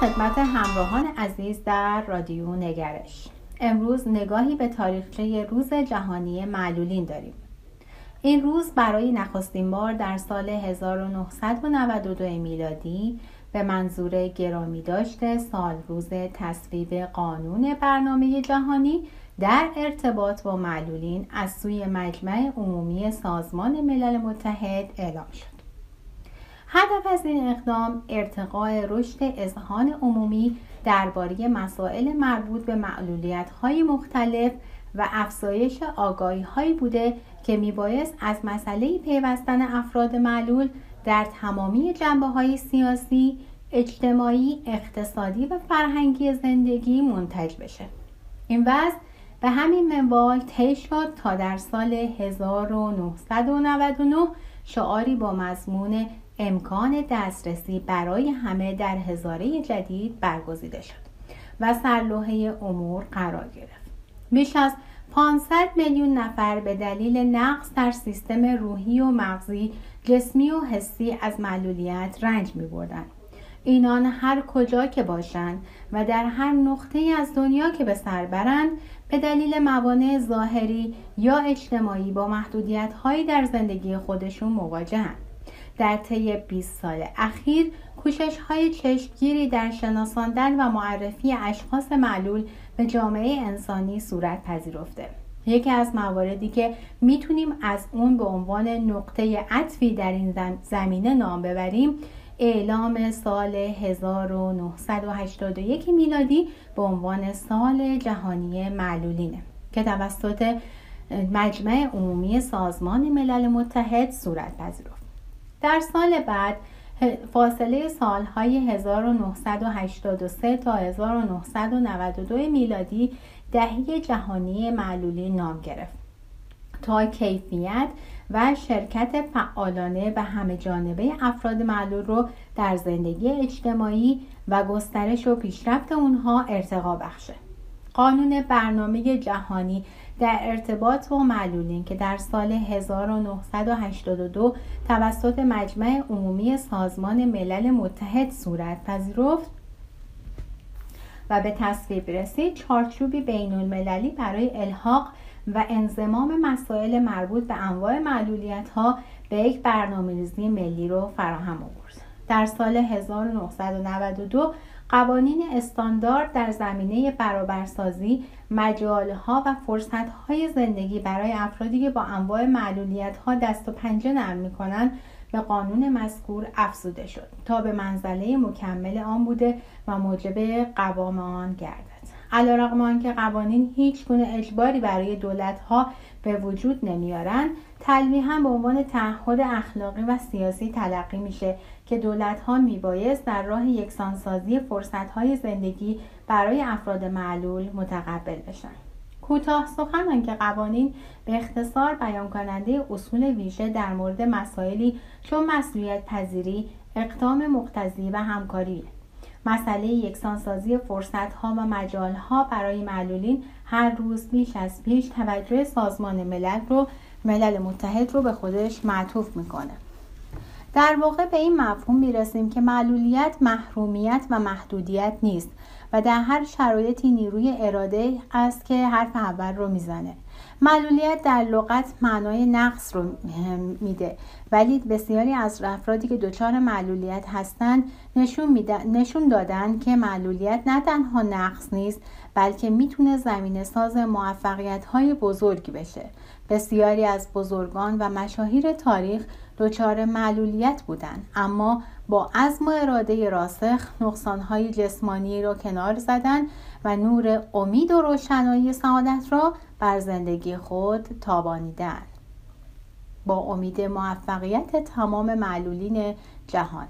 خدمت همراهان عزیز در رادیو نگرش. امروز نگاهی به تاریخچه روز جهانی معلولین داریم. این روز برای نخستین بار در سال 1992 میلادی به منظور گرامی داشته سال روز تصویب قانون برنامه جهانی در ارتباط با معلولین از سوی مجمع عمومی سازمان ملل متحد اعلام شد. هدف از این اقدام ارتقاء رشد اذهان عمومی درباره مسائل مربوط به معلولیت های مختلف و افزایش آگاهی هایی بوده که میبایست از مسئله پیوستن افراد معلول در تمامی جنبه های سیاسی، اجتماعی، اقتصادی و فرهنگی زندگی منتج بشه. این وضع به همین منوال طی شد تا در سال 1999 شعاری با مضمون امکان دسترسی برای همه در هزاره جدید برگزیده شد و سرلوحه امور قرار گرفت بیش از 500 میلیون نفر به دلیل نقص در سیستم روحی و مغزی جسمی و حسی از معلولیت رنج می بردن. اینان هر کجا که باشند و در هر نقطه از دنیا که به سر برند به دلیل موانع ظاهری یا اجتماعی با محدودیت هایی در زندگی خودشون مواجهند. در طی 20 سال اخیر کوشش های چشمگیری در شناساندن و معرفی اشخاص معلول به جامعه انسانی صورت پذیرفته. یکی از مواردی که می‌تونیم از اون به عنوان نقطه عطفی در این زمینه نام ببریم اعلام سال 1981 میلادی به عنوان سال جهانی معلولینه که توسط مجمع عمومی سازمان ملل متحد صورت پذیرفت. در سال بعد فاصله سالهای 1983 تا 1992 میلادی دهی جهانی معلولی نام گرفت. تا کیفیت و شرکت فعالانه و همه جانبه افراد معلول رو در زندگی اجتماعی و گسترش و پیشرفت اونها ارتقا بخشه. قانون برنامه جهانی در ارتباط با معلولین که در سال 1982 توسط مجمع عمومی سازمان ملل متحد صورت پذیرفت و به تصویب رسید چارچوبی بین المللی برای الحاق و انضمام مسائل مربوط به انواع معلولیت ها به یک برنامه ملی رو فراهم آورد. در سال 1992 قوانین استاندارد در زمینه برابرسازی مجالها و فرصتهای زندگی برای افرادی که با انواع معلولیت ها دست و پنجه نرم می‌کنند به قانون مذکور افزوده شد تا به منزله مکمل آن بوده و موجب قوام آن گردد. علیرغم آنکه قوانین هیچ گونه اجباری برای دولت ها به وجود نمیارند تلمیحا به عنوان تعهد اخلاقی و سیاسی تلقی میشه که دولت ها میبایست در راه یکسانسازی فرصت های زندگی برای افراد معلول متقبل بشن. کوتاه سخن آنکه قوانین به اختصار بیان کننده اصول ویژه در مورد مسائلی چون مسئولیت پذیری اقدام مقتضی و همکاری. مسئله یکسانسازی فرصت ها و مجال ها برای معلولین هر روز بیش از پیش توجه سازمان ملل رو ملل متحد رو به خودش معطوف می‌کنه. در واقع به این مفهوم می‌رسیم که معلولیت محرومیت و محدودیت نیست و در هر شرایطی نیروی اراده است که حرف اول رو می‌زنه. معلولیت در لغت معنای نقص رو میده. ولی بسیاری از افرادی که دچار معلولیت هستند نشون, نشون دادن که معلولیت نه تنها نقص نیست بلکه می‌تونه زمینه ساز موفقیت های بزرگی بشه. بسیاری از بزرگان و مشاهیر تاریخ دچار معلولیت بودند اما با عزم و اراده راسخ نقصانهای جسمانی را کنار زدن و نور امید و روشنایی سعادت را بر زندگی خود تابانیدن. با امید موفقیت تمام معلولین جهان.